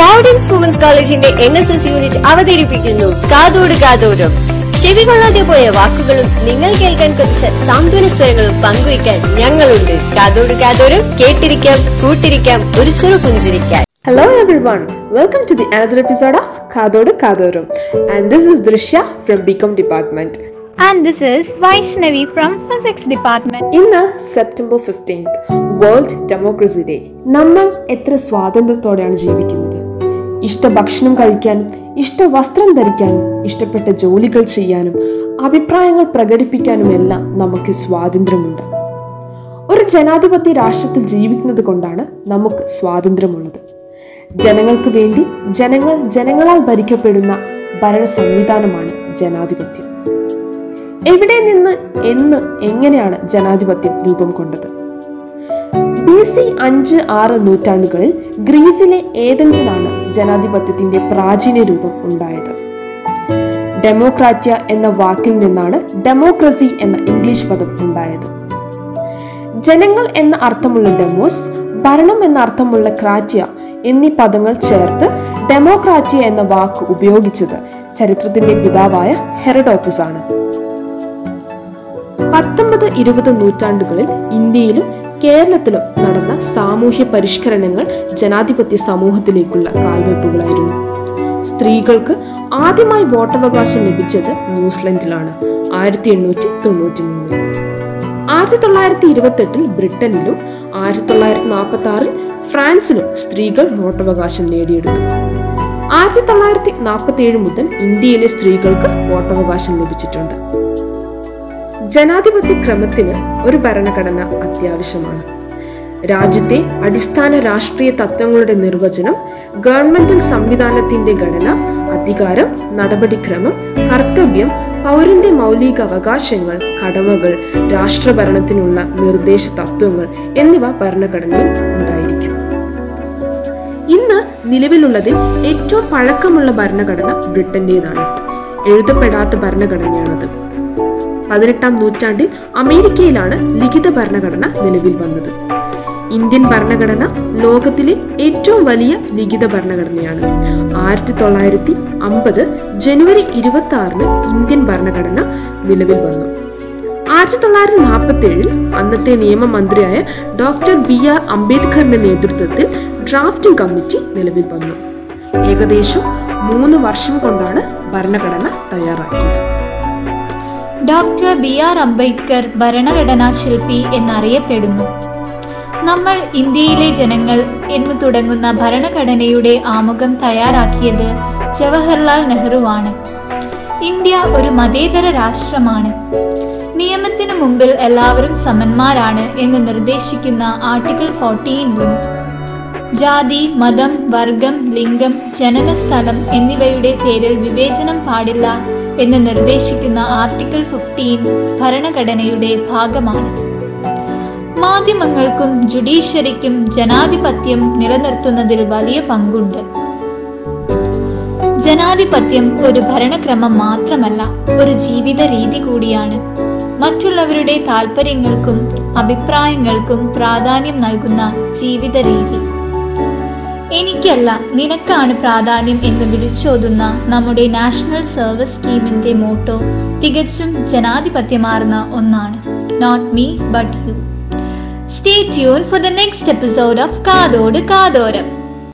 Providence women's കോളേജിന്റെ N S S unit അവതരിപ്പിക്കുന്നു. കാതോട് കാതോടും ചെവി കൊള്ളാതെ പോയ വാക്കുകളും നിങ്ങൾ കേൾക്കാൻ കുറച്ച് സാന്ത്വന സ്വരങ്ങളും പങ്കുവയ്ക്കാൻ ഞങ്ങളുണ്ട്. കാതോട് കാതോരം കേട്ടിരിക്കാം കൂട്ടിരിക്കാം ഒരു ചെറു പുഞ്ചിരിക്കാൻ. Hello everyone welcome to the another episode of കാതോട് കാതോരം. And this is Drishya from B Com department and this is Vaishnavi from physics department ഇന്ന് September fifteenth world democracy day നമ്മൾ എത്ര സ്വാതന്ത്ര്യത്തോടെയാണ് ജീവിക്കുന്നത്? ഇഷ്ട ഭക്ഷണം കഴിക്കാനും ഇഷ്ട വസ്ത്രം ധരിക്കാനും ഇഷ്ടപ്പെട്ട ജോലികൾ ചെയ്യാനും അഭിപ്രായങ്ങൾ പ്രകടിപ്പിക്കാനുമെല്ലാം നമുക്ക് സ്വാതന്ത്ര്യമുണ്ട്. ഒരു ജനാധിപത്യ രാഷ്ട്രത്തിൽ ജീവിക്കുന്നത് കൊണ്ടാണ് നമുക്ക് സ്വാതന്ത്ര്യമുള്ളത്. ജനങ്ങൾക്ക് വേണ്ടി ജനങ്ങൾ ജനങ്ങളാൽ ഭരിക്കപ്പെടുന്ന ഭരണ സംവിധാനമാണ് ജനാധിപത്യം. എവിടെ നിന്ന് എന്ന് എങ്ങനെയാണ് ജനാധിപത്യം രൂപം കൊണ്ടത്? ബി സി അഞ്ച് ആറ് നൂറ്റാണ്ടുകളിൽ ഗ്രീസിലെ ഏതൻസിലാണ് ജനാധിപത്യത്തിന്റെ പ്രാചീന രൂപം ഉണ്ടായത്. ഡെമോക്രാറ്റ്യ എന്ന വാക്കിൽ നിന്നാണ് ഡെമോക്രസി എന്ന ഇംഗ്ലീഷ് പദം ഉണ്ടായത്. ജനങ്ങൾ എന്ന അർത്ഥമുള്ള ഡെമോസ് ഭരണം എന്ന അർത്ഥമുള്ള ക്രാറ്റ്യ എന്നീ പദങ്ങൾ ചേർത്ത് ഡെമോക്രാറ്റ്യ എന്ന വാക്ക് ഉപയോഗിച്ചത് ചരിത്രത്തിന്റെ പിതാവായ ഹെറഡോപ്പസ് ആണ് പത്തൊമ്പത് ഇരുപത് നൂറ്റാണ്ടുകളിൽ ഇന്ത്യയിലും കേരളത്തിലും നടന്ന സാമൂഹ്യ പരിഷ്കരണങ്ങൾ ജനാധിപത്യ സമൂഹത്തിലേക്കുള്ള കാൽവെപ്പുകളായിരുന്നു സ്ത്രീകൾക്ക് ആദ്യമായി വോട്ടവകാശം ലഭിച്ചത് ന്യൂസിലൻഡിലാണ്. ആയിരത്തി എണ്ണൂറ്റി തൊണ്ണൂറ്റി മൂന്ന് ആയിരത്തി തൊള്ളായിരത്തി ഇരുപത്തെട്ടിൽ ബ്രിട്ടനിലും ആയിരത്തി തൊള്ളായിരത്തി നാൽപ്പത്തി ആറിൽ ഫ്രാൻസിലും സ്ത്രീകൾ വോട്ടവകാശം നേടിയെടുത്തു. ആയിരത്തി തൊള്ളായിരത്തി നാൽപ്പത്തി ഏഴ് മുതൽ ഇന്ത്യയിലെ സ്ത്രീകൾക്ക് വോട്ടവകാശം ലഭിച്ചിട്ടുണ്ട്. ജനാധിപത്യ ക്രമത്തിന് ഒരു ഭരണഘടന അത്യാവശ്യമാണ്. രാജ്യത്തെ അടിസ്ഥാന രാഷ്ട്രീയ തത്വങ്ങളുടെ നിർവചനം ഗവൺമെന്റൽ സംവിധാനത്തിന്റെ ഘടന അധികാരം നടപടിക്രമം കർത്തവ്യം പൗരന്റെ മൗലിക അവകാശങ്ങൾ കടമകൾ രാഷ്ട്രഭരണത്തിനുള്ള നിർദ്ദേശ തത്വങ്ങൾ എന്നിവ ഭരണഘടനയിൽ ഉണ്ടായിരിക്കും. ഇന്ന് നിലവിലുള്ളതിൽ ഏറ്റവും പഴക്കമുള്ള ഭരണഘടന ബ്രിട്ടന്റേതാണ്. എഴുതപ്പെടാത്ത ഭരണഘടനയാണത്. പതിനെട്ടാം നൂറ്റാണ്ടിൽ അമേരിക്കയിലാണ് ലിഖിത ഭരണഘടന നിലവിൽ വന്നത്. ഇന്ത്യൻ ഭരണഘടന ലോകത്തിലെ ഏറ്റവും വലിയ ലിഖിത ഭരണഘടനയാണ്. ആയിരത്തി തൊള്ളായിരത്തി അമ്പത് ജനുവരി ഇരുപത്തി ആറിന് ഇന്ത്യൻ ഭരണഘടന നിലവിൽ വന്നു. ആയിരത്തി തൊള്ളായിരത്തി നാൽപ്പത്തി ഏഴിൽ അന്നത്തെ നിയമമന്ത്രിയായ ഡോക്ടർ ബി ആർ അംബേദ്കറിന്റെ നേതൃത്വത്തിൽ ഡ്രാഫ്റ്റിംഗ് കമ്മിറ്റി നിലവിൽ വന്നു. ഏകദേശം മൂന്ന് വർഷം കൊണ്ടാണ് ഭരണഘടന തയ്യാറാക്കിയത്. ഡോക്ടർ ബി ആർ അംബേദ്കർ ഭരണഘടനാ ശില്പി എന്നറിയപ്പെടുന്നു. നമ്മൾ ഇന്ത്യയിലെ ജനങ്ങൾ എന്ന് തുടങ്ങുന്ന ഭരണഘടനയുടെ ആമുഖം തയ്യാറാക്കിയത് ജവഹർലാൽ നെഹ്റുവാണ്. ഇന്ത്യ ഒരു മതേതര രാഷ്ട്രമാണ്. നിയമത്തിനു മുമ്പിൽ എല്ലാവരും സമന്മാരാണ് എന്ന് നിർദ്ദേശിക്കുന്ന ആർട്ടിക്കിൾ ഫോർട്ടീനിലും ജാതി മതം വർഗം ലിംഗം ജനനസ്ഥലം എന്നിവയുടെ പേരിൽ വിവേചനം പാടില്ല എന്ന് നിർദ്ദേശിക്കുന്ന ആർട്ടിക്കിൾ ഫിഫ്റ്റീൻ ഭരണഘടനയുടെ ഭാഗമാണ്. മാധ്യമങ്ങൾക്കും ജുഡീഷ്യറിക്കും ജനാധിപത്യം നിലനിർത്തുന്നതിൽ വലിയ പങ്കുണ്ട്. ജനാധിപത്യം ഒരു ഭരണക്രമം മാത്രമല്ല ഒരു ജീവിത രീതി കൂടിയാണ്. മറ്റുള്ളവരുടെ താല്പര്യങ്ങൾക്കും അഭിപ്രായങ്ങൾക്കും പ്രാധാന്യം നൽകുന്ന ജീവിത രീതി എനിക്കല്ല നിനക്കാണ് പ്രാധാന്യം എന്ന് വിളിച്ചോതുന്ന നമ്മുടെ നാഷണൽ സർവീസ് സ്കീമിന്റെ മോട്ടോ തികച്ചും ജനാധിപത്യമാർന്ന ഒന്നാണ്. Not me but you stay tuned for the next episode of കാതോട് കാതോരം.